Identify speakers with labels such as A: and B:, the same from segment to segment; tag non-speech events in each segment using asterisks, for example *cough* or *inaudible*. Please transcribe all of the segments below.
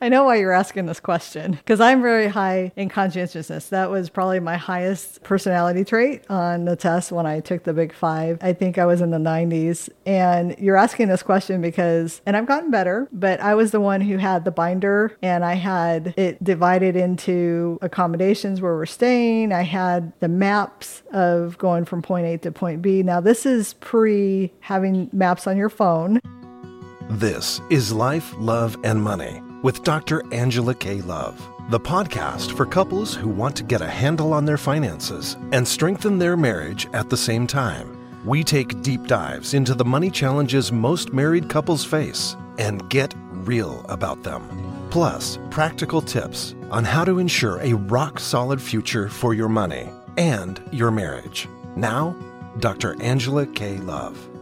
A: I know why you're asking this question because I'm very high in conscientiousness. That was probably my highest personality trait on the test when I took the big five. I think I was in the 90s. And you're asking this question because, and I've gotten better, but I was the one who had the binder and I had it divided into accommodations where we're staying. I had the maps of going from point A to point B. Now, this is pre having maps on your phone.
B: This is Life, Love, and Money with Dr. Angela Kaye Love, the podcast for couples who want to get a handle on their finances and strengthen their marriage at the same time. We take deep dives into the money challenges most married couples face and get real about them. Plus, practical tips on how to ensure a rock solid future for your money and your marriage. Now, Dr. Angela Kaye Love.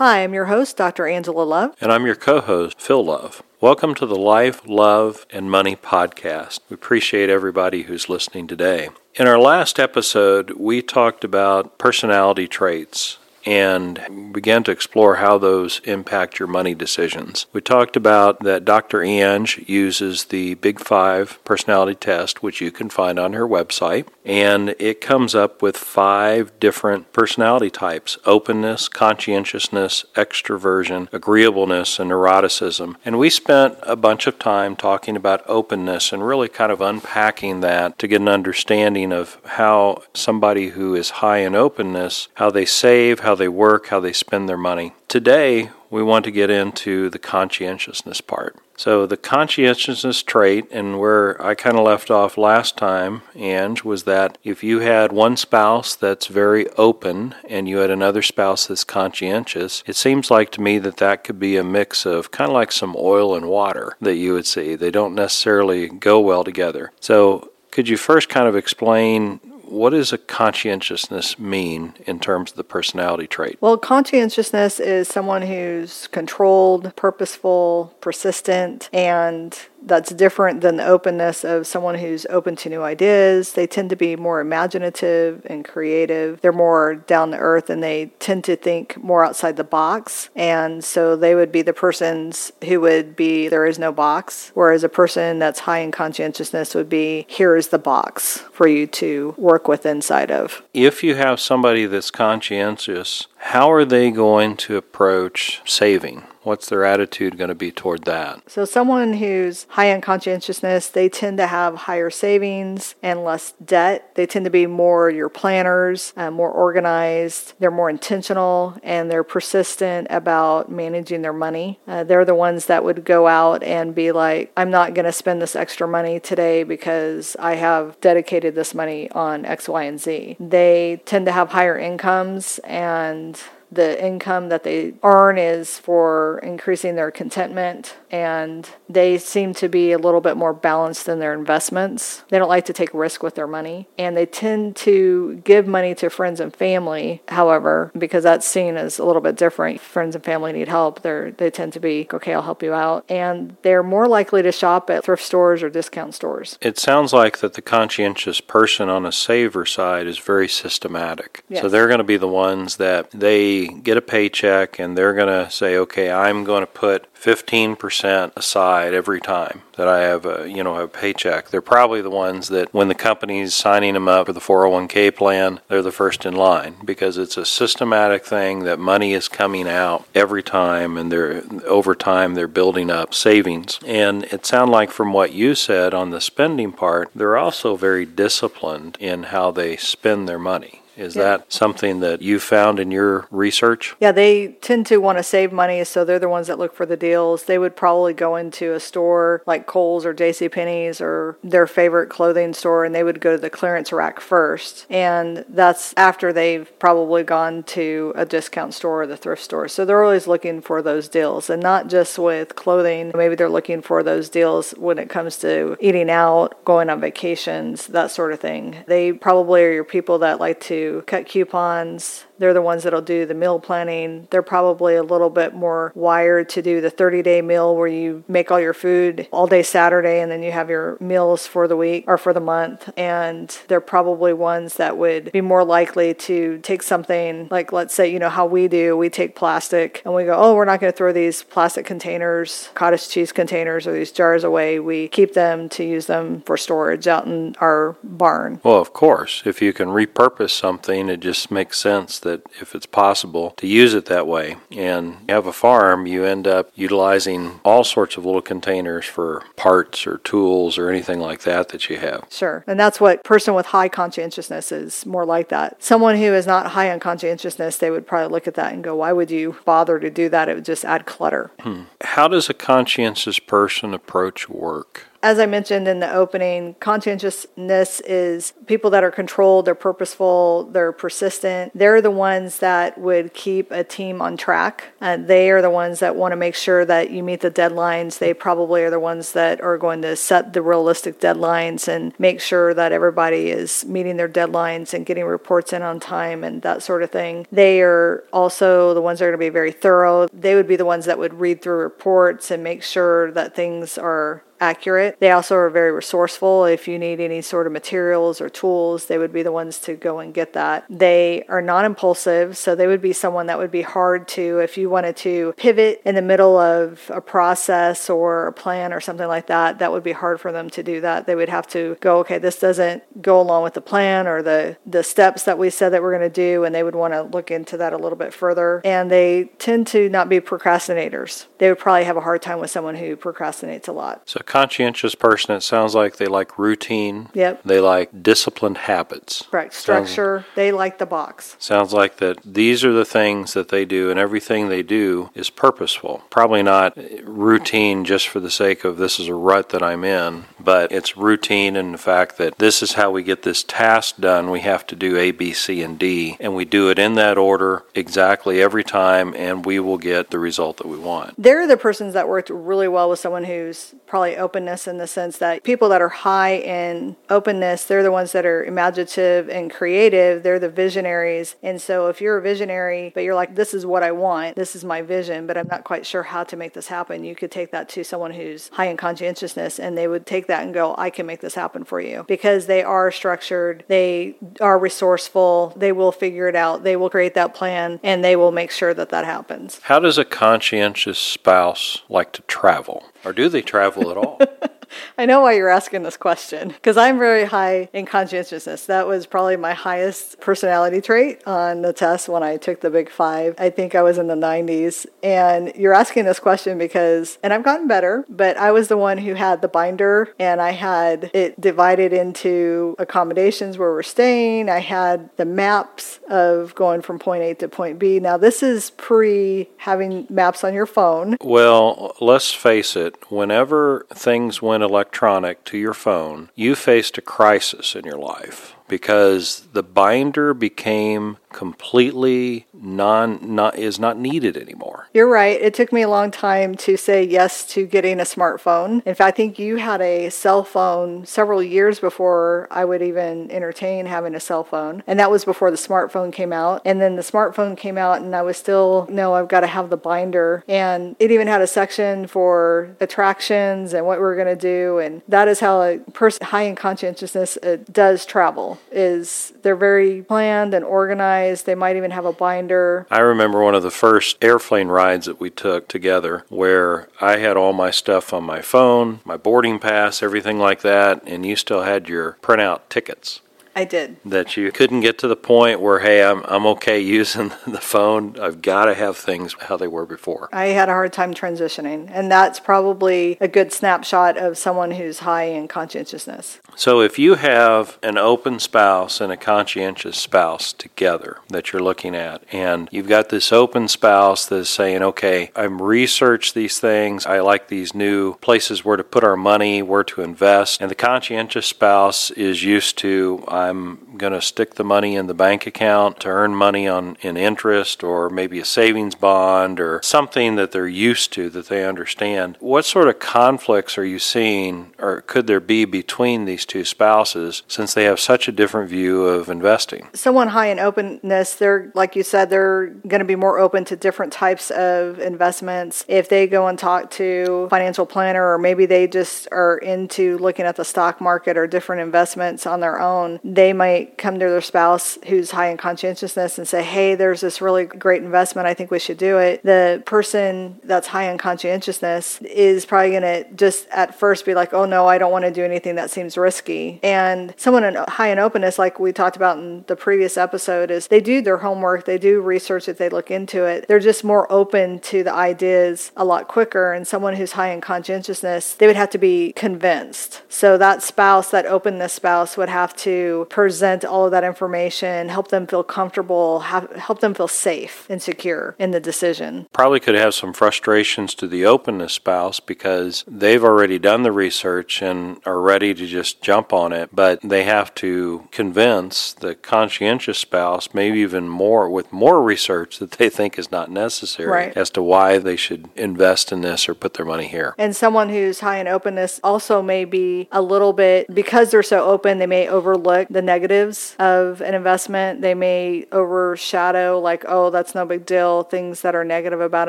A: Hi, I'm your host, Dr. Angela Love.
C: And I'm your co host, Phil Love. Welcome to the Life, Love, and Money podcast. We appreciate everybody who's listening today. In our last episode, we talked about personality traits and began to explore how those impact your money decisions. We talked about that Dr. Ange uses the Big Five personality test, which you can find on her website, and it comes up with five different personality types openness, conscientiousness, extroversion, agreeableness, and neuroticism. And we spent a bunch of time talking about openness and really kind of unpacking that to get an understanding of how somebody who is high in openness, how they save, how how they work, how they spend their money. Today, we want to get into the conscientiousness part. So, the conscientiousness trait, and where I kind of left off last time, Ange, was that if you had one spouse that's very open and you had another spouse that's conscientious, it seems like to me that that could be a mix of kind of like some oil and water that you would see. They don't necessarily go well together. So, could you first kind of explain what does a conscientiousness mean in terms of the personality trait?
A: Well, conscientiousness is someone who's controlled, purposeful, persistent, and that's different than the openness of someone who's open to new ideas. They tend to be more imaginative and creative. They're more down to earth and they tend to think more outside the box. And so they would be the persons who would be there is no box, whereas a person that's high in conscientiousness would be here is the box for you to work with inside of.
C: If you have somebody that's conscientious, how are they going to approach saving? What's their attitude going to be toward that?
A: So, someone who's high in conscientiousness, they tend to have higher savings and less debt. They tend to be more your planners, uh, more organized. They're more intentional and they're persistent about managing their money. Uh, they're the ones that would go out and be like, I'm not going to spend this extra money today because I have dedicated this money on X, Y, and Z. They tend to have higher incomes and the income that they earn is for increasing their contentment and they seem to be a little bit more balanced in their investments. They don't like to take risk with their money and they tend to give money to friends and family. However, because that's seen as a little bit different, friends and family need help. They they tend to be okay, I'll help you out, and they're more likely to shop at thrift stores or discount stores.
C: It sounds like that the conscientious person on a saver side is very systematic. Yes. So they're going to be the ones that they get a paycheck and they're going to say, okay, I'm going to put 15% aside every time that I have a, you know, a paycheck. They're probably the ones that when the company's signing them up for the 401k plan, they're the first in line because it's a systematic thing that money is coming out every time and they're over time they're building up savings. And it sounded like from what you said on the spending part, they're also very disciplined in how they spend their money. Is yeah. that something that you found in your research?
A: Yeah, they tend to want to save money, so they're the ones that look for the deals. They would probably go into a store like Kohl's or J.C. Penney's or their favorite clothing store, and they would go to the clearance rack first. And that's after they've probably gone to a discount store or the thrift store. So they're always looking for those deals, and not just with clothing. Maybe they're looking for those deals when it comes to eating out, going on vacations, that sort of thing. They probably are your people that like to cut coupons They're the ones that'll do the meal planning. They're probably a little bit more wired to do the 30 day meal where you make all your food all day Saturday and then you have your meals for the week or for the month. And they're probably ones that would be more likely to take something like, let's say, you know, how we do, we take plastic and we go, oh, we're not going to throw these plastic containers, cottage cheese containers, or these jars away. We keep them to use them for storage out in our barn.
C: Well, of course, if you can repurpose something, it just makes sense that if it's possible to use it that way. And you have a farm, you end up utilizing all sorts of little containers for parts or tools or anything like that that you have.
A: Sure. And that's what person with high conscientiousness is more like that. Someone who is not high on conscientiousness, they would probably look at that and go, why would you bother to do that? It would just add clutter.
C: Hmm. How does a conscientious person approach work?
A: As I mentioned in the opening, conscientiousness is people that are controlled, they're purposeful, they're persistent. They're the ones that would keep a team on track. And they are the ones that want to make sure that you meet the deadlines. They probably are the ones that are going to set the realistic deadlines and make sure that everybody is meeting their deadlines and getting reports in on time and that sort of thing. They are also the ones that are going to be very thorough. They would be the ones that would read through reports and make sure that things are accurate. They also are very resourceful. If you need any sort of materials or tools, they would be the ones to go and get that. They are non impulsive, so they would be someone that would be hard to, if you wanted to pivot in the middle of a process or a plan or something like that, that would be hard for them to do that. They would have to go, okay, this doesn't go along with the plan or the, the steps that we said that we're going to do, and they would want to look into that a little bit further. And they tend to not be procrastinators. They would probably have a hard time with someone who procrastinates a lot.
C: So conscientious person, it sounds like they like routine.
A: Yep.
C: They like disciplined habits.
A: Correct. Structure. Sounds, they like the box.
C: Sounds like that these are the things that they do, and everything they do is purposeful. Probably not routine just for the sake of this is a rut that I'm in, but it's routine in the fact that this is how we get this task done. We have to do A, B, C, and D, and we do it in that order exactly every time, and we will get the result that we want.
A: They're the persons that worked really well with someone who's probably openness in the sense that people that are high in openness, they're the ones that are imaginative and creative. They're the visionaries. And so if you're a visionary, but you're like, this is what I want, this is my vision, but I'm not quite sure how to make this happen, you could take that to someone who's high in conscientiousness and they would take that and go, I can make this happen for you because they are structured, they are resourceful, they will figure it out, they will create that plan, and they will make sure that that happens.
C: How does a conscientious spouse like to travel? Or do they travel at all? *laughs*
A: I know why you're asking this question because I'm very high in conscientiousness. That was probably my highest personality trait on the test when I took the Big Five. I think I was in the 90s. And you're asking this question because, and I've gotten better, but I was the one who had the binder and I had it divided into accommodations where we're staying. I had the maps of going from point A to point B. Now, this is pre having maps on your phone.
C: Well, let's face it, whenever things went electronic to your phone, you faced a crisis in your life because the binder became completely non not is not needed anymore.
A: You're right. It took me a long time to say yes to getting a smartphone. In fact, I think you had a cell phone several years before I would even entertain having a cell phone. And that was before the smartphone came out. And then the smartphone came out and I was still no, I've got to have the binder. And it even had a section for attractions and what we are going to do and that is how a person high in conscientiousness uh, does travel is they're very planned and organized. They might even have a binder.
C: I remember one of the first airplane rides that we took together where I had all my stuff on my phone, my boarding pass, everything like that, and you still had your printout tickets.
A: I did.
C: That you couldn't get to the point where, hey, I'm, I'm okay *laughs* using the phone. I've got to have things how they were before.
A: I had a hard time transitioning. And that's probably a good snapshot of someone who's high in conscientiousness.
C: So if you have an open spouse and a conscientious spouse together that you're looking at, and you've got this open spouse that's saying, okay, I'm researched these things. I like these new places where to put our money, where to invest. And the conscientious spouse is used to, I'm going to stick the money in the bank account to earn money on in interest or maybe a savings bond or something that they're used to that they understand. What sort of conflicts are you seeing or could there be between these two spouses since they have such a different view of investing?
A: Someone high in openness, they're like you said, they're going to be more open to different types of investments. If they go and talk to financial planner or maybe they just are into looking at the stock market or different investments on their own, they might come to their spouse who's high in conscientiousness and say, Hey, there's this really great investment. I think we should do it. The person that's high in conscientiousness is probably going to just at first be like, Oh, no, I don't want to do anything that seems risky. And someone in high in openness, like we talked about in the previous episode, is they do their homework, they do research if they look into it. They're just more open to the ideas a lot quicker. And someone who's high in conscientiousness, they would have to be convinced. So that spouse, that openness spouse, would have to present all of that information, help them feel comfortable, have, help them feel safe and secure in the decision.
C: Probably could have some frustrations to the openness spouse because they've already done the research and are ready to just jump on it, but they have to convince the conscientious spouse, maybe even more with more research that they think is not necessary
A: Right.
C: as to why they should invest in this or put their money here.
A: And someone who's high in openness also may be a little bit, because they're so open, they may overlook the negatives of an investment. They may overshadow, like, oh, that's no big deal, things that are negative about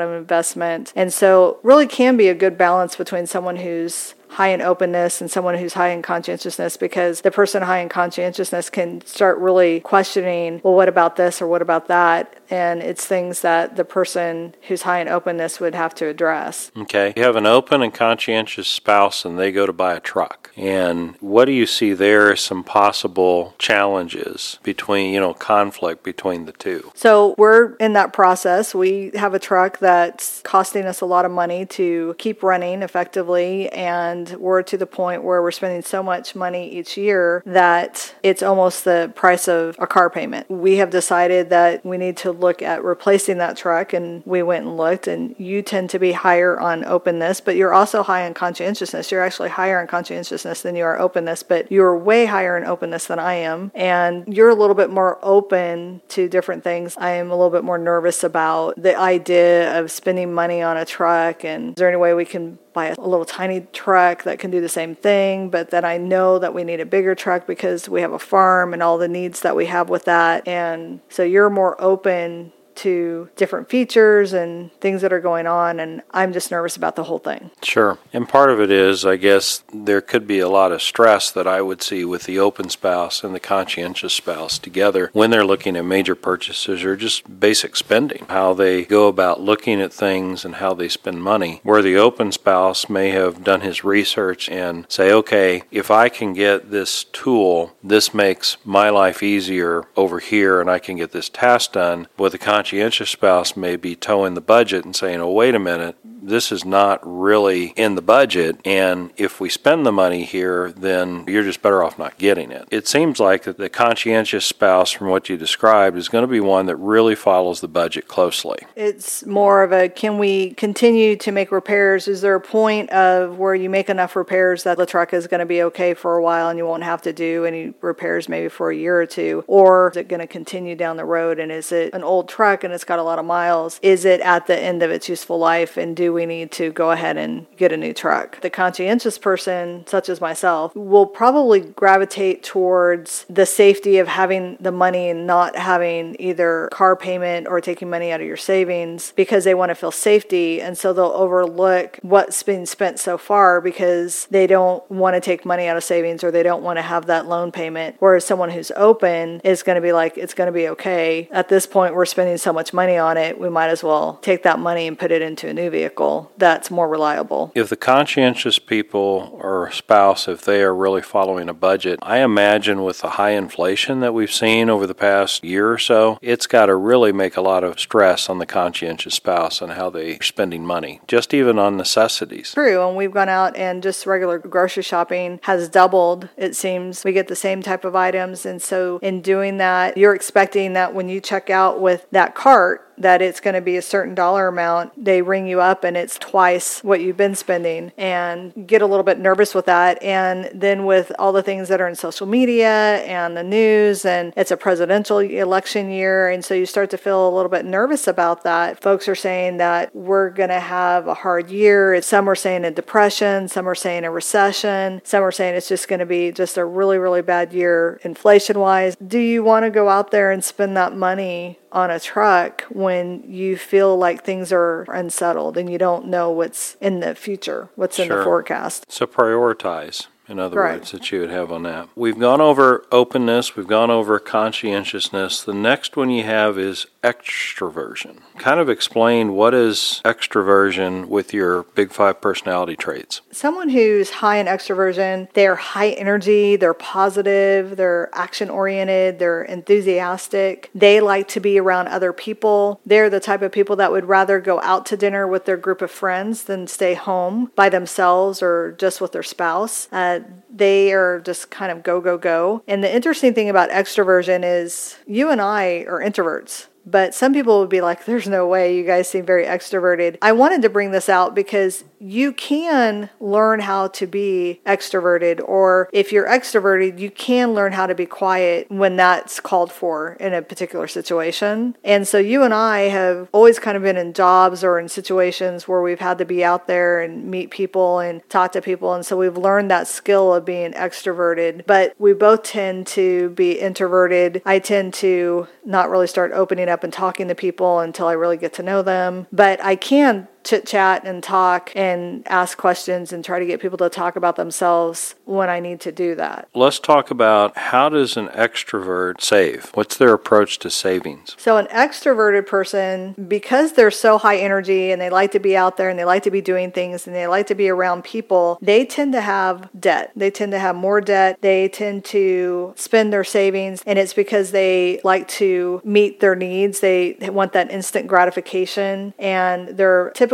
A: an investment. And so, really can be a good balance between someone who's high in openness and someone who's high in conscientiousness because the person high in conscientiousness can start really questioning, well, what about this or what about that? And it's things that the person who's high in openness would have to address.
C: Okay. You have an open and conscientious spouse and they go to buy a truck. And what do you see there as some possible challenges between, you know, conflict between the two?
A: So we're in that process. We have a truck that's costing us a lot of money to keep running effectively, and we're to the point where we're spending so much money each year that it's almost the price of a car payment. We have decided that we need to look at replacing that truck, and we went and looked. And you tend to be higher on openness, but you're also high on conscientiousness. You're actually higher in conscientiousness than you are openness, but you're way higher in openness than I am, and you're a little bit more open to different things. I am a little bit more nervous about the idea of spending money on a truck, and is there any way we can buy a little tiny truck that can do the same thing, but then I know that we need a bigger truck because we have a farm and all the needs that we have with that. And so you're more open to different features and things that are going on and I'm just nervous about the whole thing.
C: Sure. And part of it is, I guess, there could be a lot of stress that I would see with the open spouse and the conscientious spouse together when they're looking at major purchases or just basic spending, how they go about looking at things and how they spend money. Where the open spouse may have done his research and say, okay, if I can get this tool, this makes my life easier over here and I can get this task done. With the conscientious spouse may be towing the budget and saying, oh, wait a minute, this is not really in the budget. And if we spend the money here, then you're just better off not getting it. It seems like that the conscientious spouse, from what you described, is going to be one that really follows the budget closely.
A: It's more of a can we continue to make repairs? Is there a point of where you make enough repairs that the truck is going to be okay for a while and you won't have to do any repairs maybe for a year or two? Or is it going to continue down the road and is it an old truck and it's got a lot of miles? Is it at the end of its useful life and do we need to go ahead and get a new truck? The conscientious person, such as myself, will probably gravitate towards the safety of having the money and not having either car payment or taking money out of your savings because they want to feel safety. And so they'll overlook what's been spent so far because they don't want to take money out of savings or they don't want to have that loan payment. Whereas someone who's open is going to be like, it's going to be okay. At this point, we're spending so much money on it, we might as well take that money and put it into a new vehicle that's more reliable.
C: If the conscientious people or spouse, if they are really following a budget, I imagine with the high inflation that we've seen over the past year or so, it's got to really make a lot of stress on the conscientious spouse and how they're spending money, just even on necessities.
A: True, and we've gone out and just regular grocery shopping has doubled. It seems we get the same type of items, and so in doing that, you're expecting that when you check out with that cart, that it's going to be a certain dollar amount, they ring you up and it's twice what you've been spending and get a little bit nervous with that. And then with all the things that are in social media and the news, and it's a presidential election year. And so you start to feel a little bit nervous about that. Folks are saying that we're going to have a hard year. Some are saying a depression, some are saying a recession, some are saying it's just going to be just a really, really bad year inflation wise. Do you want to go out there and spend that money on a truck when you feel like things are unsettled and you don't know what's in the future, what's in the forecast?
C: So prioritize, in other
A: Right.
C: words, that you would have on that. We've gone over openness, we've gone over conscientiousness. The next one you have is extroversion. Kind of explain what is extroversion with your big five personality traits.
A: Someone who's high in extroversion, they're high energy, they're positive, they're action oriented, they're enthusiastic. They like to be around other people. They're the type of people that would rather go out to dinner with their group of friends than stay home by themselves or just with their spouse. Uh, they are just kind of go, go, go. And the interesting thing about extroversion is you and I are introverts. But some people would be like, there's no way you guys seem very extroverted. I wanted to bring this out because you can learn how to be extroverted, or if you're extroverted, you can learn how to be quiet when that's called for in a particular situation. And so you and I have always kind of been in jobs or in situations where we've had to be out there and meet people and talk to people. And so we've learned that skill of being extroverted, but we both tend to be introverted. I tend to not really start opening up and talking to people until I really get to know them. But I can chit chat and talk and ask questions and try to get people to talk about themselves when I need to do that.
C: Let's talk about how does an extrovert save? What's their approach to savings?
A: So, an extroverted person, because they're so high energy and they like to be out there and they like to be doing things and they like to be around people, they tend to have debt. They tend to have more debt. They tend to spend their savings, and it's because they like to meet their needs. They, want that instant gratification, and they're typically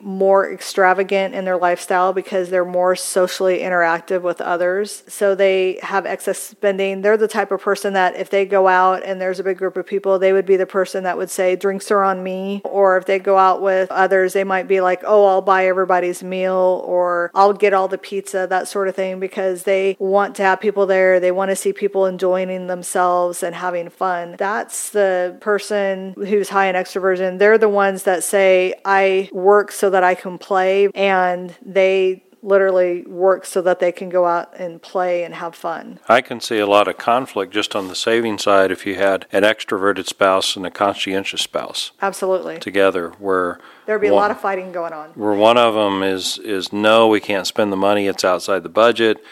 A: more extravagant in their lifestyle because they're more socially interactive with others. So, they have excess spending. They're the type of person that if they go out and there's a big group of people, they would be the person that would say, drinks are on me. Or if they go out with others, they might be like, oh, I'll buy everybody's meal or I'll get all the pizza, that sort of thing, because they want to have people there. They want to see people enjoying themselves and having fun. That's the person who's high in extroversion. They're the ones that say, I work so that I can play, and they literally work so that they can go out and play and have fun.
C: I can see a lot of conflict just on the saving side if you had an extroverted spouse and a conscientious spouse
A: Absolutely.
C: together where
A: There'd be a lot of fighting going on.
C: where one of them is is no, we can't spend the money; it's outside the budget.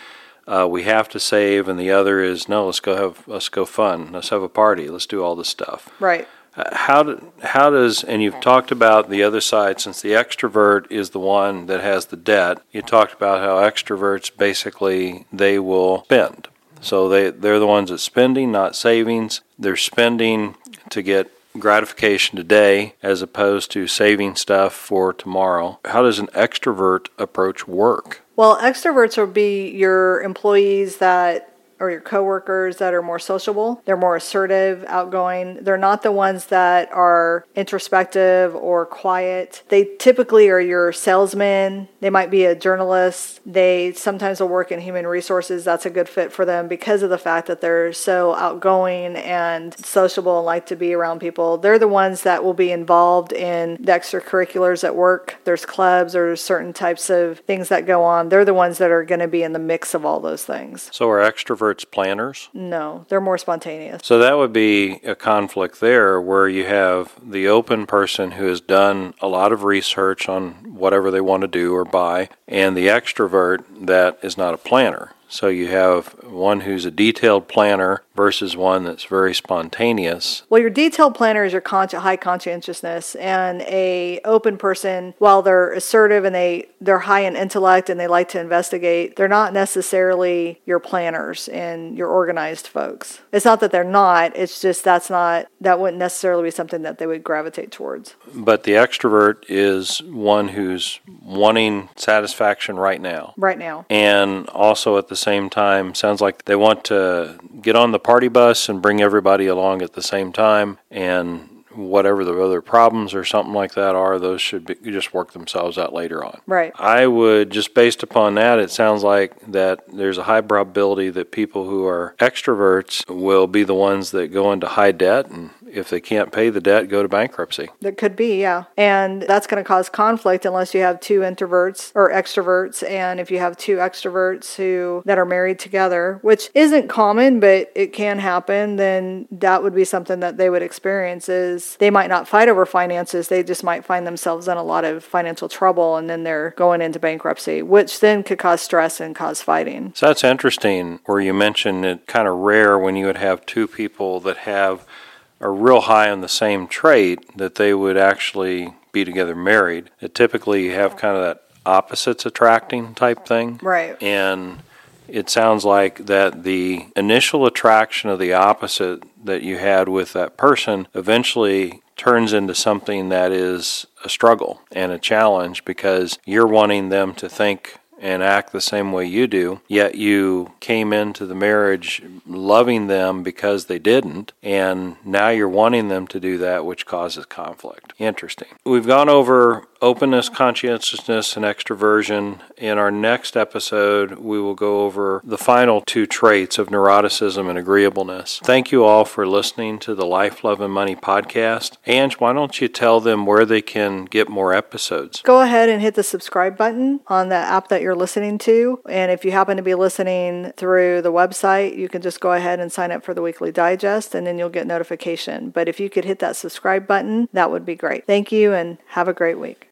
C: Uh, we have to save, and the other is no. Let's go have let's go fun. Let's have a party. Let's do all this stuff.
A: Right.
C: How do, how does and you've talked about the other side since the extrovert is the one that has the debt. You talked about how extroverts basically they will spend. So they they're the ones that spending, not savings. They're spending to get gratification today as opposed to saving stuff for tomorrow. How does an extrovert approach work?
A: Well, extroverts would be your employees that or your coworkers that are more sociable. They're more assertive, outgoing. They're not the ones that are introspective or quiet. They typically are your salesmen. They might be a journalist. They sometimes will work in human resources. That's a good fit for them because of the fact that they're so outgoing and sociable and like to be around people. They're the ones that will be involved in the extracurriculars at work. There's clubs or certain types of things that go on. They're the ones that are going to be in the mix of all those things.
C: So are extroverts planners?
A: No, they're more spontaneous.
C: So that would be a conflict there where you have the open person who has done a lot of research on whatever they want to do or buy, and the extrovert that is not a planner. So you have one who's a detailed planner versus one that's very spontaneous.
A: Well, your detailed planner is your con- high conscientiousness, and a open person, while they're assertive and they they're high in intellect and they like to investigate, they're not necessarily your planners and your organized folks. It's not that they're not; it's just that's not that wouldn't necessarily be something that they would gravitate towards.
C: But the extrovert is one who's wanting satisfaction right now.
A: Right now,
C: and also at the same time sounds like they want to get on the party bus and bring everybody along at the same time and whatever the other problems or something like that are, those should be, just work themselves out later on.
A: Right.
C: I would just based upon that, it sounds like that there's a high probability that people who are extroverts will be the ones that go into high debt and if they can't pay the debt, go to bankruptcy.
A: That could be, yeah. And that's going to cause conflict unless you have two introverts or extroverts. And if you have two extroverts who that are married together, which isn't common, but it can happen, then that would be something that they would experience is they might not fight over finances. They just might find themselves in a lot of financial trouble and then they're going into bankruptcy, which then could cause stress and cause fighting.
C: So that's interesting where you mentioned it kind of rare when you would have two people that have are real high on the same trait that they would actually be together married. It typically you have kind of that opposites attracting type thing.
A: Right.
C: And it sounds like that the initial attraction of the opposite that you had with that person eventually turns into something that is a struggle and a challenge because you're wanting them to think and act the same way you do, yet you came into the marriage loving them because they didn't, and now you're wanting them to do that, which causes conflict. Interesting. We've gone over openness, conscientiousness, and extroversion. In our next episode, we will go over the final two traits of neuroticism and agreeableness. Thank you all for listening to the Life, Love, and Money podcast. Ange, why don't you tell them where they can get more episodes?
A: Go ahead and hit the subscribe button on the app that you're listening to. And if you happen to be listening through the website, you can just go ahead and sign up for the weekly digest and then you'll get notification. But if you could hit that subscribe button, that would be great. Thank you and have a great week.